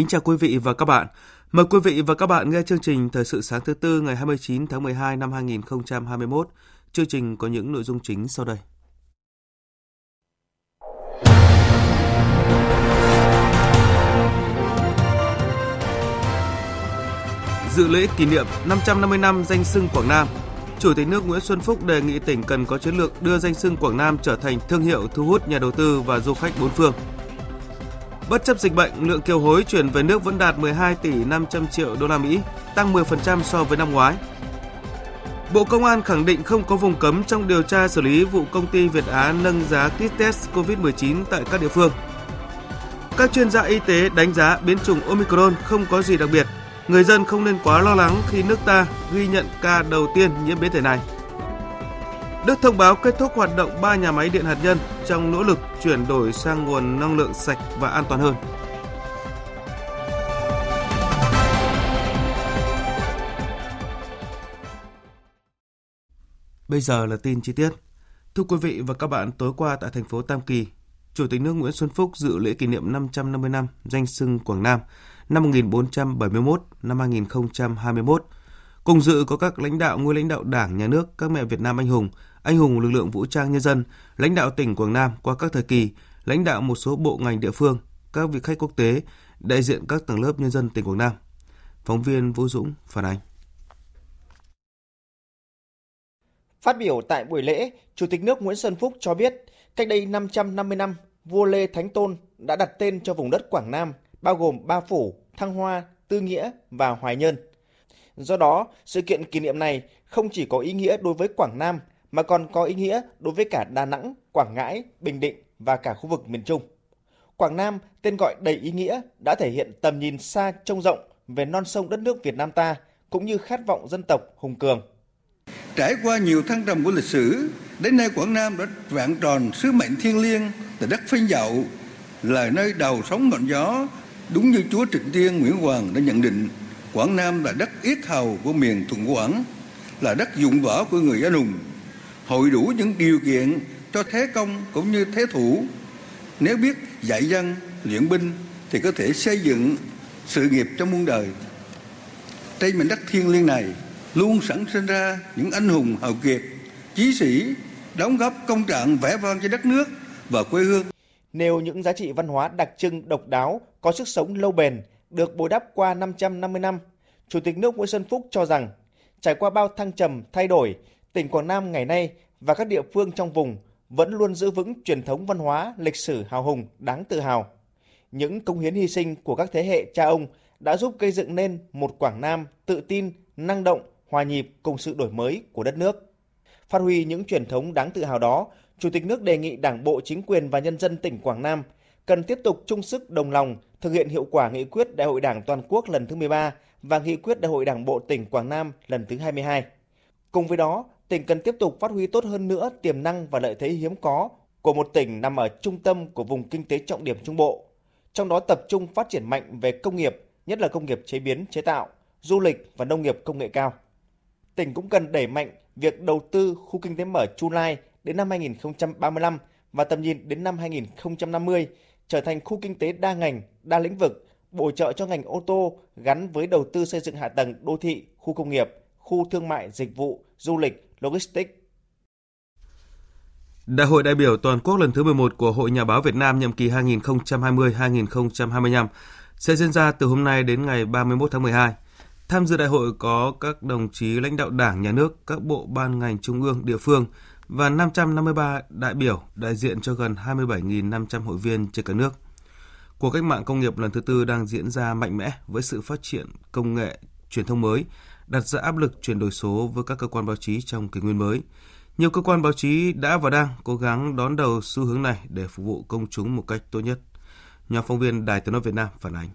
Kính chào quý vị và các bạn. Mời quý vị và các bạn nghe chương trình Thời sự sáng thứ tư ngày 29 tháng 12 năm 2021. Chương trình có những nội dung chính sau đây. Dự lễ kỷ niệm 550 năm danh sưng Quảng Nam, Chủ tịch nước Nguyễn Xuân Phúc đề nghị tỉnh cần có chiến lược đưa danh sưng Quảng Nam trở thành thương hiệu thu hút nhà đầu tư và du khách bốn phương. Bất chấp dịch bệnh, lượng kiều hối chuyển về nước vẫn đạt 12 tỷ 500 triệu đô la Mỹ, tăng 10% so với năm ngoái. Bộ Công an khẳng định không có vùng cấm trong điều tra xử lý vụ công ty Việt Á nâng giá kit test COVID-19 tại các địa phương. Các chuyên gia y tế đánh giá biến chủng Omicron không có gì đặc biệt. Người dân không nên quá lo lắng khi nước ta ghi nhận ca đầu tiên nhiễm biến thể này. Đức thông báo kết thúc hoạt động 3 nhà máy điện hạt nhân trong nỗ lực chuyển đổi sang nguồn năng lượng sạch và an toàn hơn. Bây giờ là tin chi tiết. Thưa quý vị và các bạn, tối qua tại thành phố Tam Kỳ, Chủ tịch nước Nguyễn Xuân Phúc dự lễ kỷ niệm 550 năm danh sưng Quảng Nam năm 1471 năm 2021. Cùng dự có các lãnh đạo nguyên lãnh đạo Đảng, Nhà nước, các mẹ Việt Nam anh hùng, anh hùng lực lượng vũ trang nhân dân, lãnh đạo tỉnh Quảng Nam qua các thời kỳ, lãnh đạo một số bộ ngành địa phương, các vị khách quốc tế, đại diện các tầng lớp nhân dân tỉnh Quảng Nam. Phóng viên Vũ Dũng phản ánh. Phát biểu tại buổi lễ, Chủ tịch nước Nguyễn Xuân Phúc cho biết, cách đây 550 năm, vua Lê Thánh Tôn đã đặt tên cho vùng đất Quảng Nam, bao gồm Ba Phủ, Thăng Hoa, Tư Nghĩa và Hoài Nhơn. Do đó, sự kiện kỷ niệm này không chỉ có ý nghĩa đối với Quảng Nam mà còn có ý nghĩa đối với cả Đà Nẵng, Quảng Ngãi, Bình Định và cả khu vực miền Trung. Quảng Nam, tên gọi đầy ý nghĩa, đã thể hiện tầm nhìn xa trông rộng về non sông đất nước Việt Nam ta, cũng như khát vọng dân tộc hùng cường. Trải qua nhiều thăng trầm của lịch sử, đến nay Quảng Nam đã vạn tròn sứ mệnh thiêng liêng từ đất phên dậu, là nơi đầu sóng ngọn gió, đúng như Chúa Trịnh Tiên Nguyễn Hoàng đã nhận định, Quảng Nam là đất yết hầu của miền Thuận Quảng, là đất dụng võ của người anh hùng, hội đủ những điều kiện cho thế công cũng như thế thủ. Nếu biết dạy dân, luyện binh thì có thể xây dựng sự nghiệp trong muôn đời. Trên mảnh đất thiêng liêng này luôn sẵn sinh ra những anh hùng hào kiệt, chí sĩ, đóng góp công trạng vẻ vang cho đất nước và quê hương. Nêu những giá trị văn hóa đặc trưng độc đáo, có sức sống lâu bền, được bồi đắp qua 550 năm, Chủ tịch nước Nguyễn Xuân Phúc cho rằng, trải qua bao thăng trầm, thay đổi, tỉnh Quảng Nam ngày nay và các địa phương trong vùng vẫn luôn giữ vững truyền thống văn hóa, lịch sử hào hùng đáng tự hào. Những công hiến hy sinh của các thế hệ cha ông đã giúp gây dựng nên một Quảng Nam tự tin, năng động, hòa nhịp cùng sự đổi mới của đất nước. Phát huy những truyền thống đáng tự hào đó, Chủ tịch nước đề nghị Đảng bộ, chính quyền và nhân dân tỉnh Quảng Nam cần tiếp tục chung sức đồng lòng thực hiện hiệu quả nghị quyết Đại hội Đảng toàn quốc lần thứ 13 và nghị quyết Đại hội Đảng bộ tỉnh Quảng Nam lần thứ 22. Cùng với đó, tỉnh cần tiếp tục phát huy tốt hơn nữa tiềm năng và lợi thế hiếm có của một tỉnh nằm ở trung tâm của vùng kinh tế trọng điểm Trung Bộ. Trong đó tập trung phát triển mạnh về công nghiệp, nhất là công nghiệp chế biến, chế tạo, du lịch và nông nghiệp công nghệ cao. Tỉnh cũng cần đẩy mạnh việc đầu tư khu kinh tế mở Chu Lai đến năm 2035 và tầm nhìn đến năm 2050 trở thành khu kinh tế đa ngành, đa lĩnh vực, bổ trợ cho ngành ô tô gắn với đầu tư xây dựng hạ tầng đô thị, khu công nghiệp, khu thương mại dịch vụ, du lịch, logistics. Đại hội đại biểu toàn quốc lần thứ 11 của Hội Nhà báo Việt Nam nhiệm kỳ 2020-2025 sẽ diễn ra từ hôm nay đến ngày 31 tháng 12. Tham dự đại hội có các đồng chí lãnh đạo Đảng, Nhà nước, các bộ ban ngành trung ương, địa phương và 553 đại biểu đại diện cho gần 27.500 hội viên trên cả nước. Cuộc cách mạng công nghiệp lần thứ tư đang diễn ra mạnh mẽ với sự phát triển công nghệ, truyền thông mới, đặt ra áp lực chuyển đổi số với các cơ quan báo chí trong kỷ nguyên mới. Nhiều cơ quan báo chí đã và đang cố gắng đón đầu xu hướng này để phục vụ công chúng một cách tốt nhất. Nhóm phóng viên Đài Tiếng nói Việt Nam phản ánh.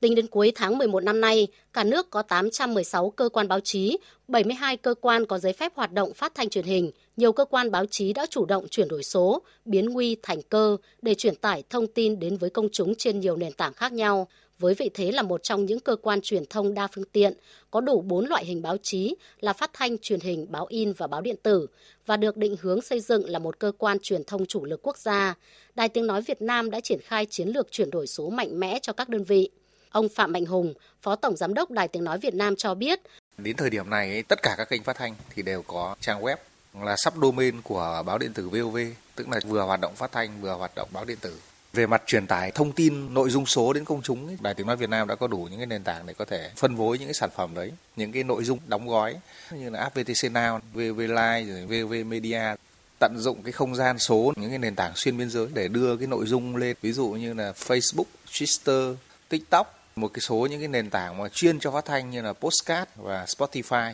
Tính đến cuối tháng 11 năm nay, cả nước có 816 cơ quan báo chí, 72 cơ quan có giấy phép hoạt động phát thanh truyền hình. Nhiều cơ quan báo chí đã chủ động chuyển đổi số, biến nguy thành cơ để truyền tải thông tin đến với công chúng trên nhiều nền tảng khác nhau. Với vị thế là một trong những cơ quan truyền thông đa phương tiện, có đủ 4 loại hình báo chí là phát thanh, truyền hình, báo in và báo điện tử và được định hướng xây dựng là một cơ quan truyền thông chủ lực quốc gia. Đài Tiếng Nói Việt Nam đã triển khai chiến lược chuyển đổi số mạnh mẽ cho các đơn vị. Ông Phạm Mạnh Hùng, Phó Tổng Giám đốc Đài Tiếng Nói Việt Nam cho biết. Đến thời điểm này, tất cả các kênh phát thanh thì đều có trang web là sắp domain của báo điện tử VOV, tức là vừa hoạt động phát thanh vừa hoạt động báo điện tử. Về mặt truyền tải thông tin nội dung số đến công chúng, Đài Tiếng Nói Việt Nam đã có đủ những cái nền tảng để có thể phân phối những cái sản phẩm đấy, những cái nội dung đóng gói như là app VTC Now, VV Live, VV Media tận dụng cái không gian số những cái nền tảng xuyên biên giới để đưa cái nội dung lên ví dụ như là Facebook, Twitter, TikTok một cái số những cái nền tảng mà chuyên cho phát thanh như là Postcard và Spotify.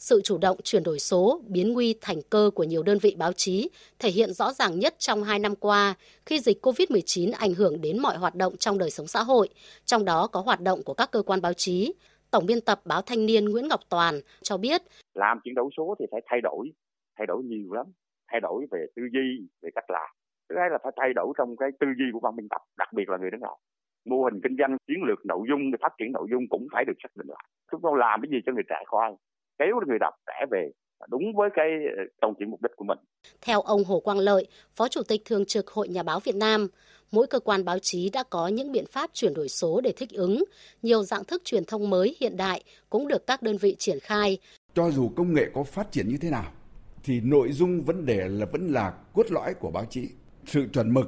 Sự chủ động chuyển đổi số, biến nguy thành cơ của nhiều đơn vị báo chí thể hiện rõ ràng nhất trong hai năm qua khi dịch COVID-19 ảnh hưởng đến mọi hoạt động trong đời sống xã hội, trong đó có hoạt động của các cơ quan báo chí. Tổng biên tập báo Thanh niên Nguyễn Ngọc Toàn cho biết. Làm chuyển đổi số thì phải thay đổi, thay đổi nhiều lắm, thay đổi về tư duy, về cách làm. Thứ hai là phải thay đổi trong cái tư duy của ban biên tập, đặc biệt là người đứng đầu mô hình kinh doanh chiến lược nội dung để phát triển nội dung cũng phải được xác định lại chúng tôi làm cái gì cho người trẻ coi kéo người đọc trẻ về đúng với cái trong chuyện mục đích của mình. Theo ông Hồ Quang Lợi, Phó Chủ tịch Thường trực Hội Nhà báo Việt Nam, mỗi cơ quan báo chí đã có những biện pháp chuyển đổi số để thích ứng. Nhiều dạng thức truyền thông mới hiện đại cũng được các đơn vị triển khai. Cho dù công nghệ có phát triển như thế nào, thì nội dung vấn đề là vẫn là cốt lõi của báo chí. Sự chuẩn mực,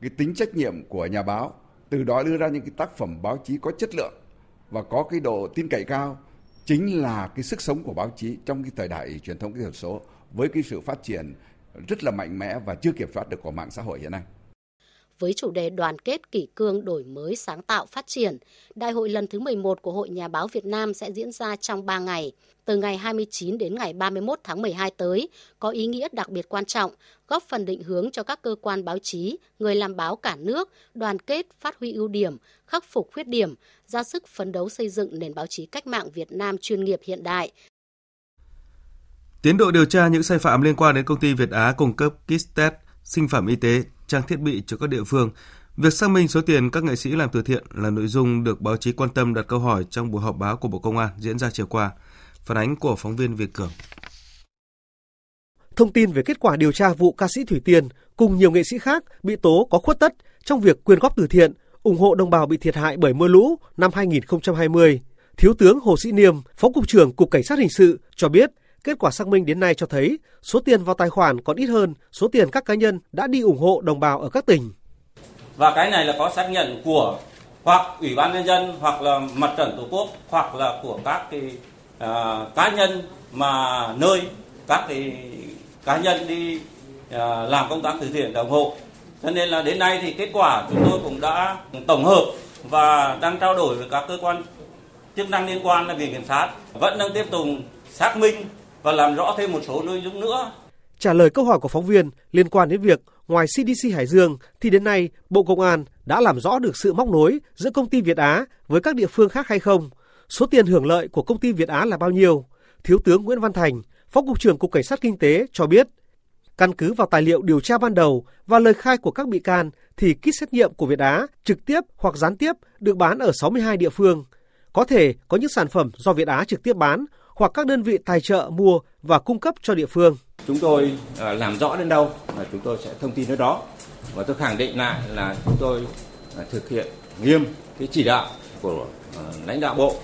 cái tính trách nhiệm của nhà báo từ đó đưa ra những cái tác phẩm báo chí có chất lượng và có cái độ tin cậy cao chính là cái sức sống của báo chí trong cái thời đại truyền thông kỹ thuật số với cái sự phát triển rất là mạnh mẽ và chưa kiểm soát được của mạng xã hội hiện nay với chủ đề đoàn kết kỷ cương đổi mới sáng tạo phát triển. Đại hội lần thứ 11 của Hội Nhà báo Việt Nam sẽ diễn ra trong 3 ngày, từ ngày 29 đến ngày 31 tháng 12 tới, có ý nghĩa đặc biệt quan trọng, góp phần định hướng cho các cơ quan báo chí, người làm báo cả nước đoàn kết, phát huy ưu điểm, khắc phục khuyết điểm, ra sức phấn đấu xây dựng nền báo chí cách mạng Việt Nam chuyên nghiệp hiện đại, Tiến độ điều tra những sai phạm liên quan đến công ty Việt Á cung cấp kit test sinh phẩm y tế trang thiết bị cho các địa phương. Việc xác minh số tiền các nghệ sĩ làm từ thiện là nội dung được báo chí quan tâm đặt câu hỏi trong buổi họp báo của Bộ Công an diễn ra chiều qua. Phản ánh của phóng viên Việt Cường. Thông tin về kết quả điều tra vụ ca sĩ Thủy Tiên cùng nhiều nghệ sĩ khác bị tố có khuất tất trong việc quyên góp từ thiện, ủng hộ đồng bào bị thiệt hại bởi mưa lũ năm 2020. Thiếu tướng Hồ Sĩ Niêm, Phó Cục trưởng Cục Cảnh sát Hình sự cho biết Kết quả xác minh đến nay cho thấy số tiền vào tài khoản còn ít hơn số tiền các cá nhân đã đi ủng hộ đồng bào ở các tỉnh. Và cái này là có xác nhận của hoặc ủy ban nhân dân hoặc là mặt trận tổ quốc hoặc là của các cái uh, cá nhân mà nơi các cái cá nhân đi uh, làm công tác từ thiện ủng hộ. Cho nên là đến nay thì kết quả chúng tôi cũng đã tổng hợp và đang trao đổi với các cơ quan chức năng liên quan là viện kiểm sát vẫn đang tiếp tục xác minh và làm rõ thêm một số nội dung nữa. Trả lời câu hỏi của phóng viên liên quan đến việc ngoài CDC Hải Dương thì đến nay Bộ Công an đã làm rõ được sự móc nối giữa công ty Việt Á với các địa phương khác hay không? Số tiền hưởng lợi của công ty Việt Á là bao nhiêu? Thiếu tướng Nguyễn Văn Thành, Phó cục trưởng Cục Cảnh sát Kinh tế cho biết, căn cứ vào tài liệu điều tra ban đầu và lời khai của các bị can thì kit xét nghiệm của Việt Á trực tiếp hoặc gián tiếp được bán ở 62 địa phương. Có thể có những sản phẩm do Việt Á trực tiếp bán hoặc các đơn vị tài trợ mua và cung cấp cho địa phương. Chúng tôi à, làm rõ đến đâu là chúng tôi sẽ thông tin đến đó. Và tôi khẳng định lại là chúng tôi à, thực hiện nghiêm cái chỉ đạo của à, lãnh đạo bộ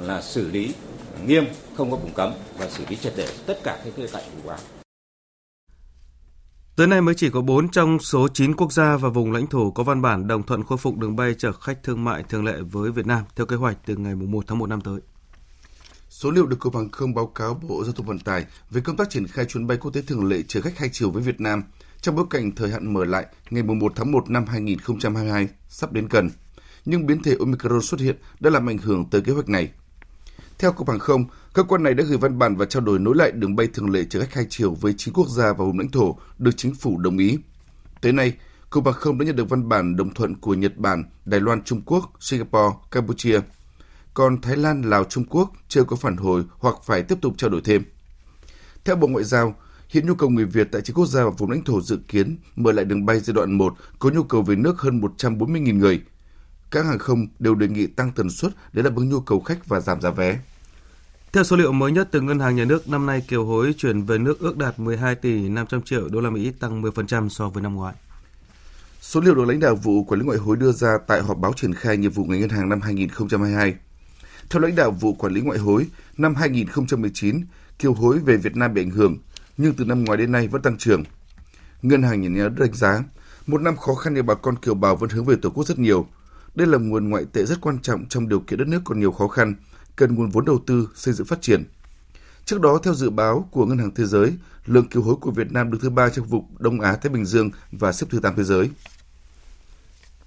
là xử lý nghiêm, không có vùng cấm và xử lý triệt để tất cả các khía cạnh vụ án. Tới nay mới chỉ có 4 trong số 9 quốc gia và vùng lãnh thổ có văn bản đồng thuận khôi phục đường bay chở khách thương mại thường lệ với Việt Nam theo kế hoạch từ ngày 1 tháng 1 năm tới. Số liệu được Cục Hàng không báo cáo Bộ Giao thông Vận tải về công tác triển khai chuyến bay quốc tế thường lệ chở khách hai chiều với Việt Nam trong bối cảnh thời hạn mở lại ngày 1 tháng 1 năm 2022 sắp đến gần. Nhưng biến thể Omicron xuất hiện đã làm ảnh hưởng tới kế hoạch này. Theo Cục Hàng không, cơ quan này đã gửi văn bản và trao đổi nối lại đường bay thường lệ chở khách hai chiều với 9 quốc gia và vùng lãnh thổ được chính phủ đồng ý. Tới nay, Cục Hàng không đã nhận được văn bản đồng thuận của Nhật Bản, Đài Loan, Trung Quốc, Singapore, Campuchia. Còn Thái Lan, Lào, Trung Quốc chưa có phản hồi hoặc phải tiếp tục trao đổi thêm. Theo Bộ Ngoại giao, hiện nhu cầu người Việt tại chín quốc gia và vùng lãnh thổ dự kiến mở lại đường bay giai đoạn 1 có nhu cầu về nước hơn 140.000 người. Các hàng không đều đề nghị tăng tần suất để đáp ứng nhu cầu khách và giảm giá vé. Theo số liệu mới nhất từ Ngân hàng Nhà nước, năm nay kiều hối chuyển về nước ước đạt 12 tỷ 500 triệu đô la Mỹ, tăng 10% so với năm ngoái. Số liệu được lãnh đạo vụ quản lý ngoại hối đưa ra tại họp báo triển khai nhiệm vụ ngành ngân hàng năm 2022. Theo lãnh đạo vụ quản lý ngoại hối, năm 2019, kiều hối về Việt Nam bị ảnh hưởng, nhưng từ năm ngoái đến nay vẫn tăng trưởng. Ngân hàng nhà nước đánh giá, một năm khó khăn nhưng bà con kiều bào vẫn hướng về Tổ quốc rất nhiều. Đây là nguồn ngoại tệ rất quan trọng trong điều kiện đất nước còn nhiều khó khăn, cần nguồn vốn đầu tư xây dựng phát triển. Trước đó, theo dự báo của Ngân hàng Thế giới, lượng kiều hối của Việt Nam đứng thứ ba trong vùng Đông Á Thái Bình Dương và xếp thứ 8 thế giới.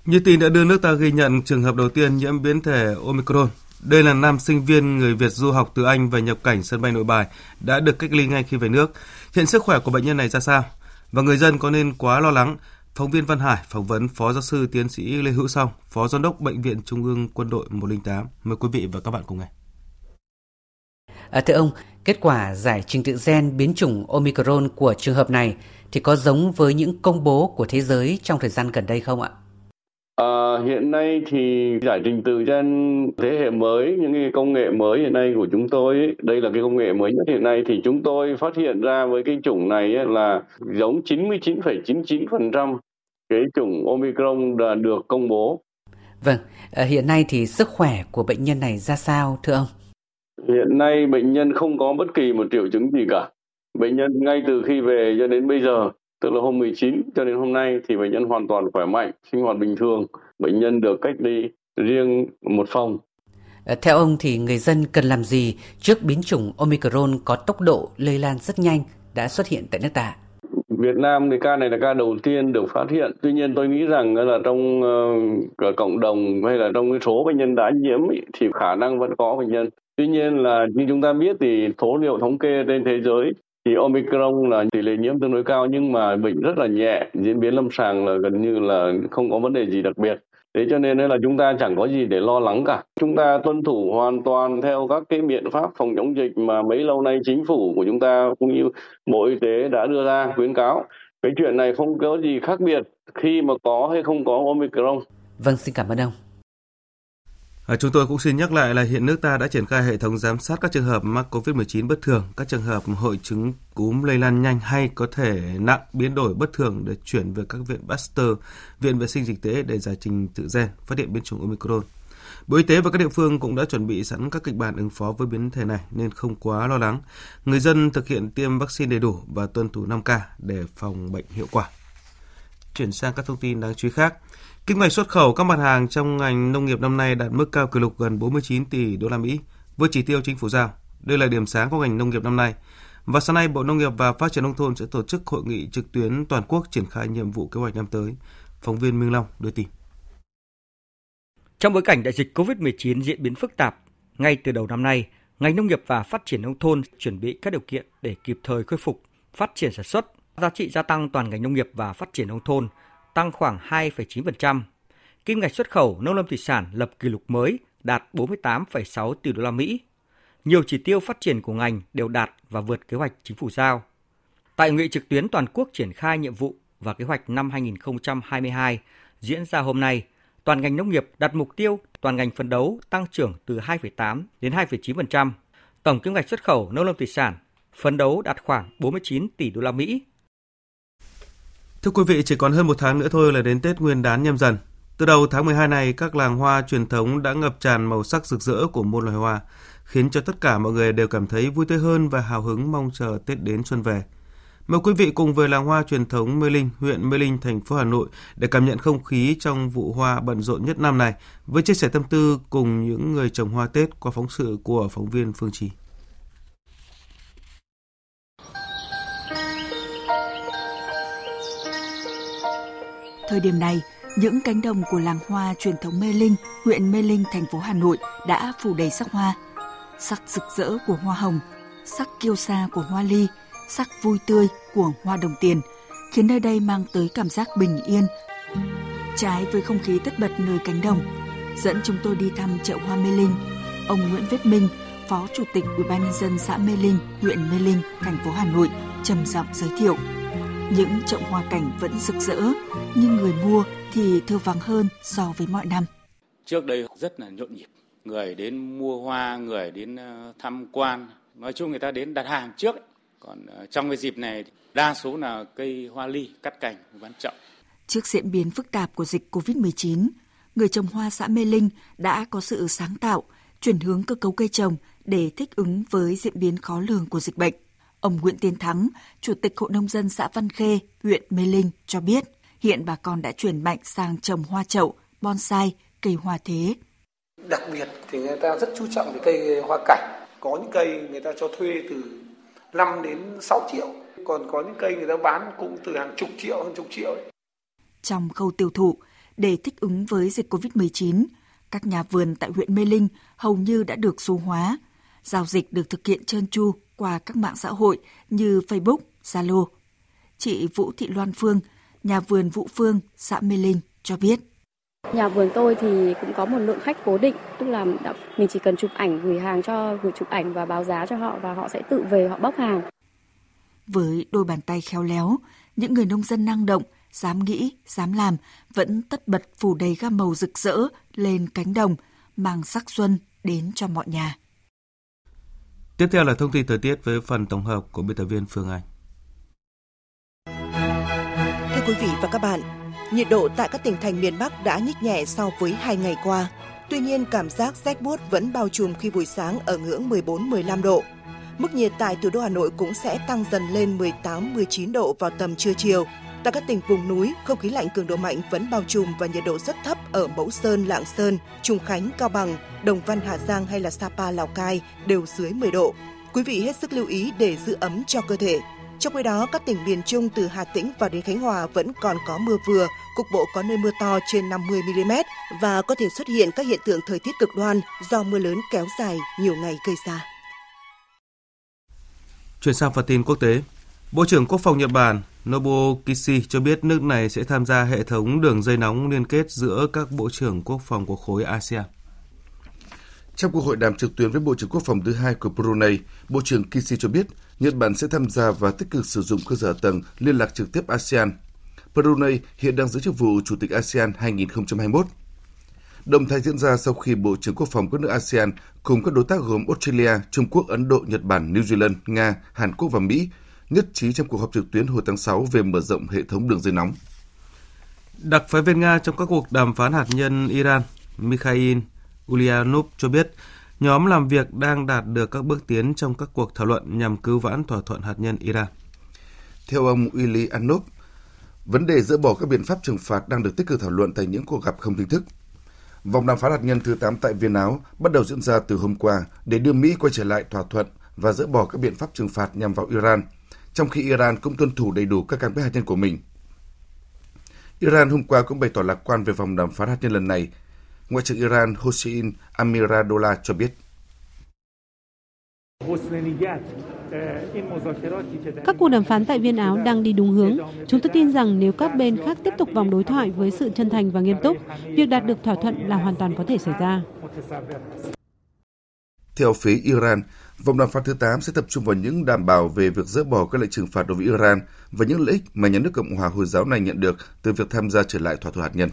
Như tin đã đưa nước ta ghi nhận trường hợp đầu tiên nhiễm biến thể Omicron. Đây là nam sinh viên người Việt du học từ Anh và nhập cảnh sân bay Nội Bài đã được cách ly ngay khi về nước. Hiện sức khỏe của bệnh nhân này ra sao? Và người dân có nên quá lo lắng? Phóng viên Văn Hải phỏng vấn Phó giáo sư tiến sĩ Lê Hữu Song, Phó Giám đốc Bệnh viện Trung ương Quân đội 108. Mời quý vị và các bạn cùng nghe. À, thưa ông, kết quả giải trình tự gen biến chủng Omicron của trường hợp này thì có giống với những công bố của thế giới trong thời gian gần đây không ạ? À, hiện nay thì giải trình tự gen thế hệ mới, những cái công nghệ mới hiện nay của chúng tôi, đây là cái công nghệ mới nhất hiện nay thì chúng tôi phát hiện ra với cái chủng này là giống 99,99% cái chủng Omicron đã được công bố. Vâng, à, hiện nay thì sức khỏe của bệnh nhân này ra sao thưa ông? Hiện nay bệnh nhân không có bất kỳ một triệu chứng gì cả. Bệnh nhân ngay từ khi về cho đến bây giờ, tức là hôm 19 cho đến hôm nay thì bệnh nhân hoàn toàn khỏe mạnh, sinh hoạt bình thường. Bệnh nhân được cách ly riêng một phòng. À, theo ông thì người dân cần làm gì trước biến chủng Omicron có tốc độ lây lan rất nhanh đã xuất hiện tại nước ta? Việt Nam thì ca này là ca đầu tiên được phát hiện. Tuy nhiên tôi nghĩ rằng là trong uh, cộng đồng hay là trong cái số bệnh nhân đã nhiễm ý, thì khả năng vẫn có bệnh nhân. Tuy nhiên là như chúng ta biết thì số liệu thống kê trên thế giới thì Omicron là tỷ lệ nhiễm tương đối cao nhưng mà bệnh rất là nhẹ, diễn biến lâm sàng là gần như là không có vấn đề gì đặc biệt. Thế cho nên là chúng ta chẳng có gì để lo lắng cả. Chúng ta tuân thủ hoàn toàn theo các cái biện pháp phòng chống dịch mà mấy lâu nay chính phủ của chúng ta cũng như Bộ Y tế đã đưa ra khuyến cáo. Cái chuyện này không có gì khác biệt khi mà có hay không có Omicron. Vâng, xin cảm ơn ông. À, chúng tôi cũng xin nhắc lại là hiện nước ta đã triển khai hệ thống giám sát các trường hợp mắc COVID-19 bất thường, các trường hợp hội chứng cúm lây lan nhanh hay có thể nặng biến đổi bất thường để chuyển về các viện Pasteur, Viện Vệ sinh Dịch tễ để giải trình tự gen, phát hiện biến chủng Omicron. Bộ Y tế và các địa phương cũng đã chuẩn bị sẵn các kịch bản ứng phó với biến thể này nên không quá lo lắng. Người dân thực hiện tiêm vaccine đầy đủ và tuân thủ 5K để phòng bệnh hiệu quả. Chuyển sang các thông tin đáng chú ý khác. Kinh ngạch xuất khẩu các mặt hàng trong ngành nông nghiệp năm nay đạt mức cao kỷ lục gần 49 tỷ đô la Mỹ, với chỉ tiêu chính phủ giao. Đây là điểm sáng của ngành nông nghiệp năm nay. Và sáng nay, Bộ Nông nghiệp và Phát triển nông thôn sẽ tổ chức hội nghị trực tuyến toàn quốc triển khai nhiệm vụ kế hoạch năm tới. Phóng viên Minh Long đưa tin. Trong bối cảnh đại dịch COVID-19 diễn biến phức tạp, ngay từ đầu năm nay, ngành nông nghiệp và phát triển nông thôn chuẩn bị các điều kiện để kịp thời khôi phục, phát triển sản xuất, giá trị gia tăng toàn ngành nông nghiệp và phát triển nông thôn tăng khoảng 2,9%. Kim ngạch xuất khẩu nông lâm thủy sản lập kỷ lục mới đạt 48,6 tỷ đô la Mỹ. Nhiều chỉ tiêu phát triển của ngành đều đạt và vượt kế hoạch chính phủ giao. Tại nghị trực tuyến toàn quốc triển khai nhiệm vụ và kế hoạch năm 2022 diễn ra hôm nay, toàn ngành nông nghiệp đặt mục tiêu toàn ngành phấn đấu tăng trưởng từ 2,8 đến 2,9%. Tổng kim ngạch xuất khẩu nông lâm thủy sản phấn đấu đạt khoảng 49 tỷ đô la Mỹ Thưa quý vị, chỉ còn hơn một tháng nữa thôi là đến Tết Nguyên đán nhâm dần. Từ đầu tháng 12 này, các làng hoa truyền thống đã ngập tràn màu sắc rực rỡ của muôn loài hoa, khiến cho tất cả mọi người đều cảm thấy vui tươi hơn và hào hứng mong chờ Tết đến xuân về. Mời quý vị cùng về làng hoa truyền thống Mê Linh, huyện Mê Linh, thành phố Hà Nội để cảm nhận không khí trong vụ hoa bận rộn nhất năm này với chia sẻ tâm tư cùng những người trồng hoa Tết qua phóng sự của phóng viên Phương Trì. Thời điểm này, những cánh đồng của làng hoa truyền thống Mê Linh, huyện Mê Linh, thành phố Hà Nội đã phủ đầy sắc hoa. Sắc rực rỡ của hoa hồng, sắc kiêu sa của hoa ly, sắc vui tươi của hoa đồng tiền, khiến nơi đây mang tới cảm giác bình yên. Trái với không khí tất bật nơi cánh đồng, dẫn chúng tôi đi thăm chợ hoa Mê Linh. Ông Nguyễn Viết Minh, Phó Chủ tịch Ủy ban nhân dân xã Mê Linh, huyện Mê Linh, thành phố Hà Nội trầm giọng giới thiệu. Những chậu hoa cảnh vẫn rực rỡ, nhưng người mua thì thưa vắng hơn so với mọi năm. Trước đây rất là nhộn nhịp, người đến mua hoa, người đến ờ, tham quan, nói chung người ta đến đặt hàng trước. Còn ờ, trong cái dịp này đa số là cây hoa ly cắt cành bán chậu. Trước diễn biến phức tạp của dịch COVID-19, người trồng hoa xã Mê Linh đã có sự sáng tạo, chuyển hướng cơ cấu cây trồng để thích ứng với diễn biến khó lường của dịch bệnh. Ông Nguyễn Tiến Thắng, Chủ tịch Hội Nông dân xã Văn Khê, huyện Mê Linh cho biết, hiện bà con đã chuyển mạnh sang trồng hoa chậu, bonsai, cây hoa thế. Đặc biệt thì người ta rất chú trọng về cây hoa cảnh. Có những cây người ta cho thuê từ 5 đến 6 triệu, còn có những cây người ta bán cũng từ hàng chục triệu, hơn chục triệu. Ấy. Trong khâu tiêu thụ, để thích ứng với dịch COVID-19, các nhà vườn tại huyện Mê Linh hầu như đã được số hóa. Giao dịch được thực hiện trơn tru qua các mạng xã hội như Facebook, Zalo. Chị Vũ Thị Loan Phương, nhà vườn Vũ Phương, xã Mê Linh cho biết. Nhà vườn tôi thì cũng có một lượng khách cố định, tức là mình chỉ cần chụp ảnh gửi hàng cho gửi chụp ảnh và báo giá cho họ và họ sẽ tự về họ bóc hàng. Với đôi bàn tay khéo léo, những người nông dân năng động, dám nghĩ, dám làm vẫn tất bật phủ đầy gam màu rực rỡ lên cánh đồng, mang sắc xuân đến cho mọi nhà. Tiếp theo là thông tin thời tiết với phần tổng hợp của biên tập viên Phương Anh. Thưa quý vị và các bạn, nhiệt độ tại các tỉnh thành miền Bắc đã nhích nhẹ so với hai ngày qua. Tuy nhiên, cảm giác rét buốt vẫn bao trùm khi buổi sáng ở ngưỡng 14-15 độ. Mức nhiệt tại thủ đô Hà Nội cũng sẽ tăng dần lên 18-19 độ vào tầm trưa chiều. Tại các tỉnh vùng núi, không khí lạnh cường độ mạnh vẫn bao trùm và nhiệt độ rất thấp ở Mẫu Sơn, Lạng Sơn, Trùng Khánh, Cao Bằng, Đồng Văn, Hà Giang hay là Sapa, Lào Cai đều dưới 10 độ. Quý vị hết sức lưu ý để giữ ấm cho cơ thể. Trong khi đó, các tỉnh miền Trung từ Hà Tĩnh vào đến Khánh Hòa vẫn còn có mưa vừa, cục bộ có nơi mưa to trên 50 mm và có thể xuất hiện các hiện tượng thời tiết cực đoan do mưa lớn kéo dài nhiều ngày gây ra. Chuyển sang phần tin quốc tế, Bộ trưởng Quốc phòng Nhật Bản Nobuo Kishi cho biết nước này sẽ tham gia hệ thống đường dây nóng liên kết giữa các bộ trưởng quốc phòng của khối ASEAN. Trong cuộc hội đàm trực tuyến với Bộ trưởng Quốc phòng thứ hai của Brunei, Bộ trưởng Kishi cho biết Nhật Bản sẽ tham gia và tích cực sử dụng cơ sở tầng liên lạc trực tiếp ASEAN. Brunei hiện đang giữ chức vụ Chủ tịch ASEAN 2021. Động thái diễn ra sau khi Bộ trưởng Quốc phòng các nước ASEAN cùng các đối tác gồm Australia, Trung Quốc, Ấn Độ, Nhật Bản, New Zealand, Nga, Hàn Quốc và Mỹ nhất trí trong cuộc họp trực tuyến hồi tháng 6 về mở rộng hệ thống đường dây nóng. Đặc phái viên Nga trong các cuộc đàm phán hạt nhân Iran, Mikhail Ulyanov cho biết nhóm làm việc đang đạt được các bước tiến trong các cuộc thảo luận nhằm cứu vãn thỏa thuận hạt nhân Iran. Theo ông Ulyanov, vấn đề dỡ bỏ các biện pháp trừng phạt đang được tích cực thảo luận tại những cuộc gặp không chính thức. Vòng đàm phán hạt nhân thứ 8 tại Viên Áo bắt đầu diễn ra từ hôm qua để đưa Mỹ quay trở lại thỏa thuận và dỡ bỏ các biện pháp trừng phạt nhằm vào Iran – trong khi Iran cũng tuân thủ đầy đủ các cam kết hạt nhân của mình. Iran hôm qua cũng bày tỏ lạc quan về vòng đàm phán hạt nhân lần này. Ngoại trưởng Iran Hossein Amiradollah cho biết. Các cuộc đàm phán tại Viên Áo đang đi đúng hướng. Chúng tôi tin rằng nếu các bên khác tiếp tục vòng đối thoại với sự chân thành và nghiêm túc, việc đạt được thỏa thuận là hoàn toàn có thể xảy ra. Theo phía Iran, Vòng đàm phán thứ 8 sẽ tập trung vào những đảm bảo về việc dỡ bỏ các lệnh trừng phạt đối với Iran và những lợi ích mà nhà nước Cộng hòa Hồi giáo này nhận được từ việc tham gia trở lại thỏa thuận hạt nhân.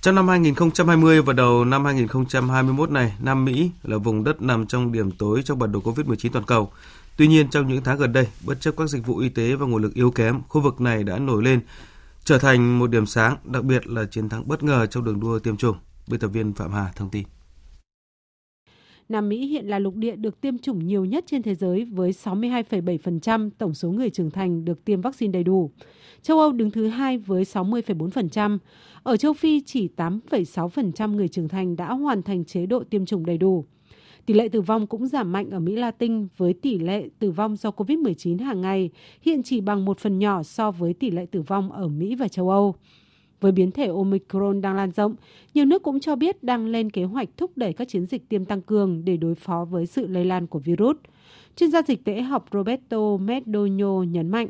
Trong năm 2020 và đầu năm 2021 này, Nam Mỹ là vùng đất nằm trong điểm tối trong bản đồ COVID-19 toàn cầu. Tuy nhiên, trong những tháng gần đây, bất chấp các dịch vụ y tế và nguồn lực yếu kém, khu vực này đã nổi lên, trở thành một điểm sáng, đặc biệt là chiến thắng bất ngờ trong đường đua tiêm chủng. Biên tập viên Phạm Hà thông tin. Nam Mỹ hiện là lục địa được tiêm chủng nhiều nhất trên thế giới với 62,7% tổng số người trưởng thành được tiêm vaccine đầy đủ. Châu Âu đứng thứ hai với 60,4%. Ở châu Phi chỉ 8,6% người trưởng thành đã hoàn thành chế độ tiêm chủng đầy đủ. Tỷ lệ tử vong cũng giảm mạnh ở Mỹ Latin với tỷ lệ tử vong do COVID-19 hàng ngày hiện chỉ bằng một phần nhỏ so với tỷ lệ tử vong ở Mỹ và châu Âu. Với biến thể Omicron đang lan rộng, nhiều nước cũng cho biết đang lên kế hoạch thúc đẩy các chiến dịch tiêm tăng cường để đối phó với sự lây lan của virus. Chuyên gia dịch tễ học Roberto Medonho nhấn mạnh.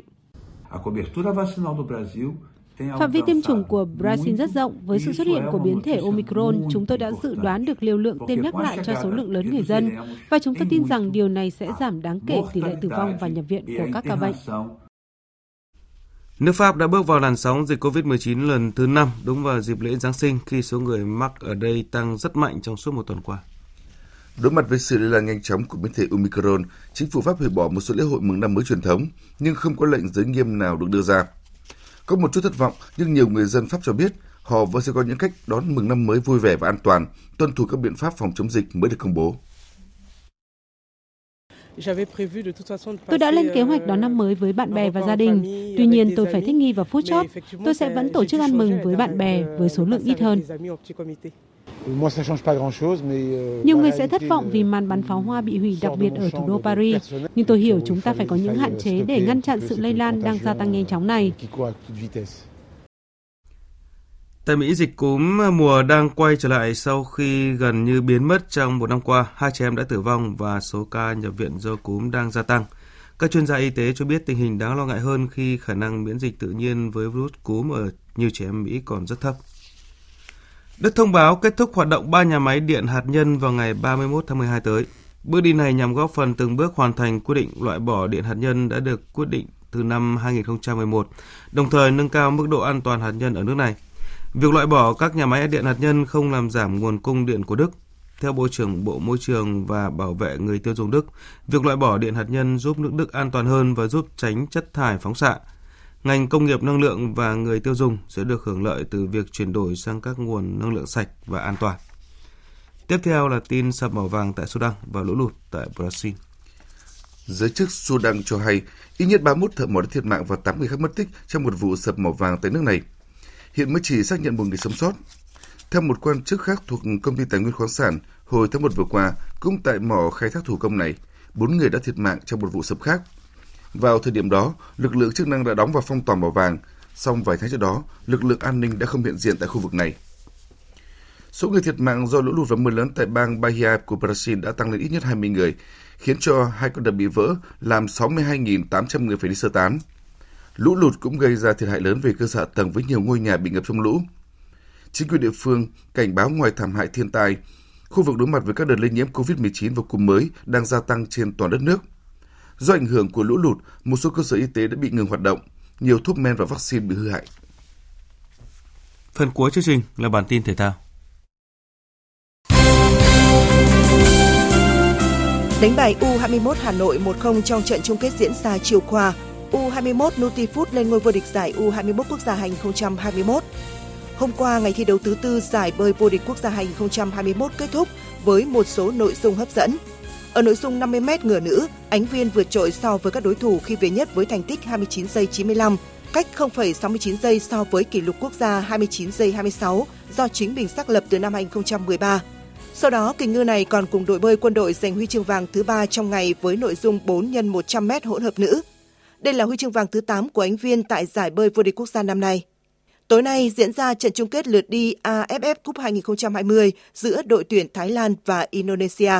Phạm vi tiêm chủng của Brazil rất rộng. Với sự xuất hiện của biến thể Omicron, chúng tôi đã dự đoán được liều lượng tiêm nhắc lại cho số lượng lớn người dân và chúng tôi tin rằng điều này sẽ giảm đáng kể tỷ lệ tử vong và nhập viện của các ca bệnh. Nước Pháp đã bước vào làn sóng dịch COVID-19 lần thứ 5 đúng vào dịp lễ Giáng sinh khi số người mắc ở đây tăng rất mạnh trong suốt một tuần qua. Đối mặt với sự lây lan nhanh chóng của biến thể Omicron, chính phủ Pháp hủy bỏ một số lễ hội mừng năm mới truyền thống, nhưng không có lệnh giới nghiêm nào được đưa ra. Có một chút thất vọng, nhưng nhiều người dân Pháp cho biết họ vẫn sẽ có những cách đón mừng năm mới vui vẻ và an toàn, tuân thủ các biện pháp phòng chống dịch mới được công bố. Tôi đã lên kế hoạch đón năm mới với bạn bè và gia đình. Tuy nhiên, tôi phải thích nghi vào phút chót. Tôi sẽ vẫn tổ chức ăn mừng với bạn bè với số lượng ít hơn. Nhiều người sẽ thất vọng vì màn bắn pháo hoa bị hủy đặc biệt ở thủ đô Paris. Nhưng tôi hiểu chúng ta phải có những hạn chế để ngăn chặn sự lây lan đang gia tăng nhanh chóng này. Tại Mỹ, dịch cúm mùa đang quay trở lại sau khi gần như biến mất trong một năm qua. Hai trẻ em đã tử vong và số ca nhập viện do cúm đang gia tăng. Các chuyên gia y tế cho biết tình hình đáng lo ngại hơn khi khả năng miễn dịch tự nhiên với virus cúm ở nhiều trẻ em Mỹ còn rất thấp. Đức thông báo kết thúc hoạt động ba nhà máy điện hạt nhân vào ngày 31 tháng 12 tới. Bước đi này nhằm góp phần từng bước hoàn thành quyết định loại bỏ điện hạt nhân đã được quyết định từ năm 2011, đồng thời nâng cao mức độ an toàn hạt nhân ở nước này. Việc loại bỏ các nhà máy điện hạt nhân không làm giảm nguồn cung điện của Đức. Theo Bộ trưởng Bộ Môi trường và Bảo vệ người tiêu dùng Đức, việc loại bỏ điện hạt nhân giúp nước Đức an toàn hơn và giúp tránh chất thải phóng xạ. Ngành công nghiệp năng lượng và người tiêu dùng sẽ được hưởng lợi từ việc chuyển đổi sang các nguồn năng lượng sạch và an toàn. Tiếp theo là tin sập mỏ vàng tại Sudan và lũ lụt tại Brazil. Giới chức Sudan cho hay ít nhất 31 thợ mỏ đã thiệt mạng và 8 người khác mất tích trong một vụ sập mỏ vàng tại nước này. Hiện mới chỉ xác nhận một người sống sót. Theo một quan chức khác thuộc công ty tài nguyên khoáng sản, hồi tháng 1 vừa qua, cũng tại mỏ khai thác thủ công này, bốn người đã thiệt mạng trong một vụ sập khác. Vào thời điểm đó, lực lượng chức năng đã đóng và phong tỏa mỏ vàng, song vài tháng trước đó, lực lượng an ninh đã không hiện diện tại khu vực này. Số người thiệt mạng do lũ lụt và mưa lớn tại bang Bahia của Brazil đã tăng lên ít nhất 20 người, khiến cho hai con đập bị vỡ, làm 62.800 người phải đi sơ tán. Lũ lụt cũng gây ra thiệt hại lớn về cơ sở tầng với nhiều ngôi nhà bị ngập trong lũ. Chính quyền địa phương cảnh báo ngoài thảm hại thiên tai, khu vực đối mặt với các đợt lây nhiễm COVID-19 và cúm mới đang gia tăng trên toàn đất nước. Do ảnh hưởng của lũ lụt, một số cơ sở y tế đã bị ngừng hoạt động, nhiều thuốc men và vaccine bị hư hại. Phần cuối chương trình là bản tin thể thao. Đánh bại U21 Hà Nội 1-0 trong trận chung kết diễn ra chiều qua, U21 Nutifood lên ngôi vô địch giải U21 quốc gia 2021. Hôm qua, ngày thi đấu thứ tư giải bơi vô địch quốc gia 2021 kết thúc với một số nội dung hấp dẫn. Ở nội dung 50m ngửa nữ, Ánh Viên vượt trội so với các đối thủ khi về nhất với thành tích 29 giây 95, cách 0,69 giây so với kỷ lục quốc gia 29 giây 26 do chính mình xác lập từ năm 2013. Sau đó, kình ngư này còn cùng đội bơi quân đội giành huy chương vàng thứ ba trong ngày với nội dung 4 x 100 m hỗn hợp nữ. Đây là huy chương vàng thứ 8 của Ánh Viên tại giải bơi vô địch quốc gia năm nay. Tối nay diễn ra trận chung kết lượt đi AFF Cup 2020 giữa đội tuyển Thái Lan và Indonesia.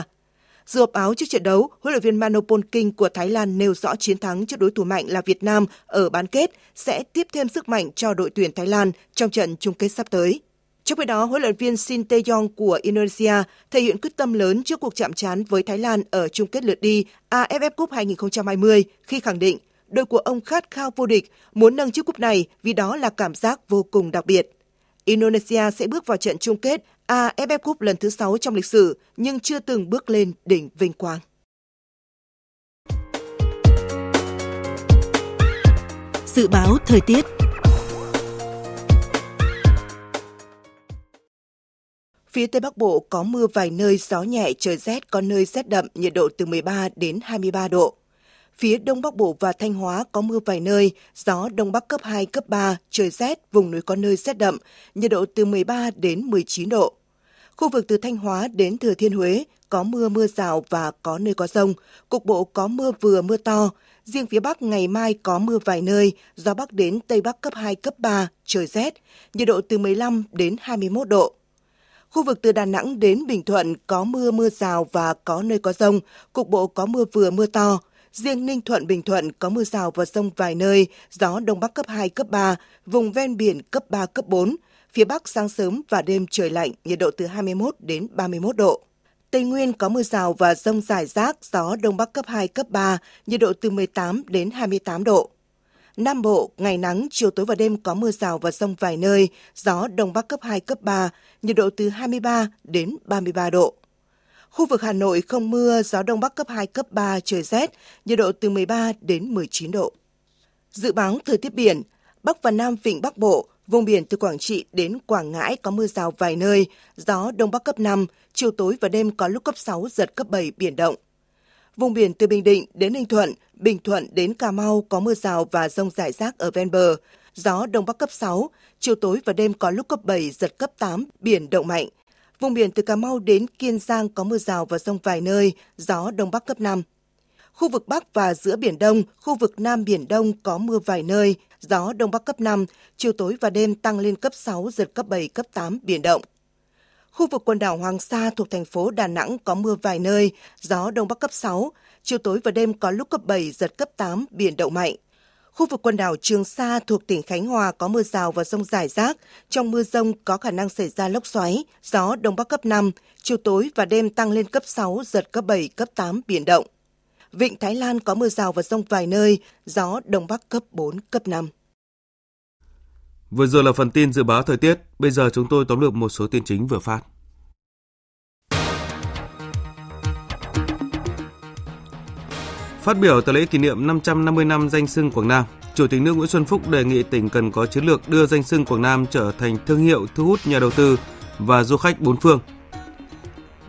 Dù họp áo trước trận đấu, huấn luyện viên Manopol King của Thái Lan nêu rõ chiến thắng trước đối thủ mạnh là Việt Nam ở bán kết sẽ tiếp thêm sức mạnh cho đội tuyển Thái Lan trong trận chung kết sắp tới. Trong khi đó, huấn luyện viên Shin Tae-yong của Indonesia thể hiện quyết tâm lớn trước cuộc chạm trán với Thái Lan ở chung kết lượt đi AFF Cup 2020 khi khẳng định đội của ông khát khao vô địch, muốn nâng chiếc cúp này vì đó là cảm giác vô cùng đặc biệt. Indonesia sẽ bước vào trận chung kết AFF Cup lần thứ 6 trong lịch sử nhưng chưa từng bước lên đỉnh vinh quang. Dự báo thời tiết Phía Tây Bắc Bộ có mưa vài nơi, gió nhẹ, trời rét, có nơi rét đậm, nhiệt độ từ 13 đến 23 độ. Phía Đông Bắc Bộ và Thanh Hóa có mưa vài nơi, gió Đông Bắc cấp 2, cấp 3, trời rét, vùng núi có nơi rét đậm, nhiệt độ từ 13 đến 19 độ. Khu vực từ Thanh Hóa đến Thừa Thiên Huế có mưa mưa rào và có nơi có rông, cục bộ có mưa vừa mưa to, Riêng phía Bắc ngày mai có mưa vài nơi, gió Bắc đến Tây Bắc cấp 2, cấp 3, trời rét, nhiệt độ từ 15 đến 21 độ. Khu vực từ Đà Nẵng đến Bình Thuận có mưa mưa rào và có nơi có rông, cục bộ có mưa vừa mưa to. Riêng Ninh Thuận Bình Thuận có mưa rào và rông vài nơi, gió Đông Bắc cấp 2, cấp 3, vùng ven biển cấp 3, cấp 4. Phía Bắc sáng sớm và đêm trời lạnh, nhiệt độ từ 21 đến 31 độ. Tây Nguyên có mưa rào và rông rải rác, gió Đông Bắc cấp 2, cấp 3, nhiệt độ từ 18 đến 28 độ. Nam Bộ, ngày nắng, chiều tối và đêm có mưa rào và rông vài nơi, gió Đông Bắc cấp 2, cấp 3, nhiệt độ từ 23 đến 33 độ. Khu vực Hà Nội không mưa, gió Đông Bắc cấp 2, cấp 3, trời rét, nhiệt độ từ 13 đến 19 độ. Dự báo thời tiết biển, Bắc và Nam Vịnh Bắc Bộ, vùng biển từ Quảng Trị đến Quảng Ngãi có mưa rào vài nơi, gió Đông Bắc cấp 5, chiều tối và đêm có lúc cấp 6, giật cấp 7, biển động. Vùng biển từ Bình Định đến Ninh Thuận, Bình Thuận đến Cà Mau có mưa rào và rông rải rác ở ven bờ. Gió Đông Bắc cấp 6, chiều tối và đêm có lúc cấp 7, giật cấp 8, biển động mạnh. Vùng biển từ Cà Mau đến Kiên Giang có mưa rào và rông vài nơi, gió Đông Bắc cấp 5. Khu vực Bắc và giữa Biển Đông, khu vực Nam Biển Đông có mưa vài nơi, gió Đông Bắc cấp 5, chiều tối và đêm tăng lên cấp 6, giật cấp 7, cấp 8, biển động. Khu vực quần đảo Hoàng Sa thuộc thành phố Đà Nẵng có mưa vài nơi, gió Đông Bắc cấp 6, chiều tối và đêm có lúc cấp 7, giật cấp 8, biển động mạnh. Khu vực quần đảo Trường Sa thuộc tỉnh Khánh Hòa có mưa rào và rông rải rác. Trong mưa rông có khả năng xảy ra lốc xoáy, gió Đông Bắc cấp 5, chiều tối và đêm tăng lên cấp 6, giật cấp 7, cấp 8, biển động. Vịnh Thái Lan có mưa rào và rông vài nơi, gió Đông Bắc cấp 4, cấp 5. Vừa rồi là phần tin dự báo thời tiết, bây giờ chúng tôi tóm lược một số tin chính vừa phát. Phát biểu tại lễ kỷ niệm 550 năm danh sưng Quảng Nam, Chủ tịch nước Nguyễn Xuân Phúc đề nghị tỉnh cần có chiến lược đưa danh sưng Quảng Nam trở thành thương hiệu thu hút nhà đầu tư và du khách bốn phương.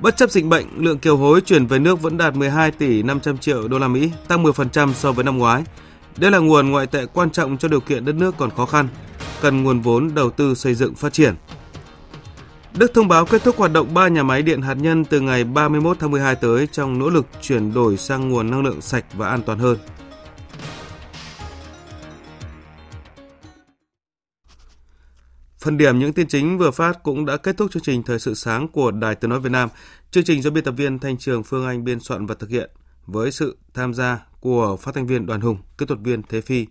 Bất chấp dịch bệnh, lượng kiều hối chuyển về nước vẫn đạt 12 tỷ 500 triệu đô la Mỹ, tăng 10% so với năm ngoái. Đây là nguồn ngoại tệ quan trọng cho điều kiện đất nước còn khó khăn, cần nguồn vốn đầu tư xây dựng phát triển. Đức thông báo kết thúc hoạt động 3 nhà máy điện hạt nhân từ ngày 31 tháng 12 tới trong nỗ lực chuyển đổi sang nguồn năng lượng sạch và an toàn hơn. Phần điểm những tin chính vừa phát cũng đã kết thúc chương trình Thời sự sáng của Đài Tiếng Nói Việt Nam. Chương trình do biên tập viên Thanh Trường Phương Anh biên soạn và thực hiện với sự tham gia của phát thanh viên Đoàn Hùng, kỹ thuật viên Thế Phi,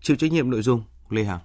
chịu trách nhiệm nội dung Lê Hằng.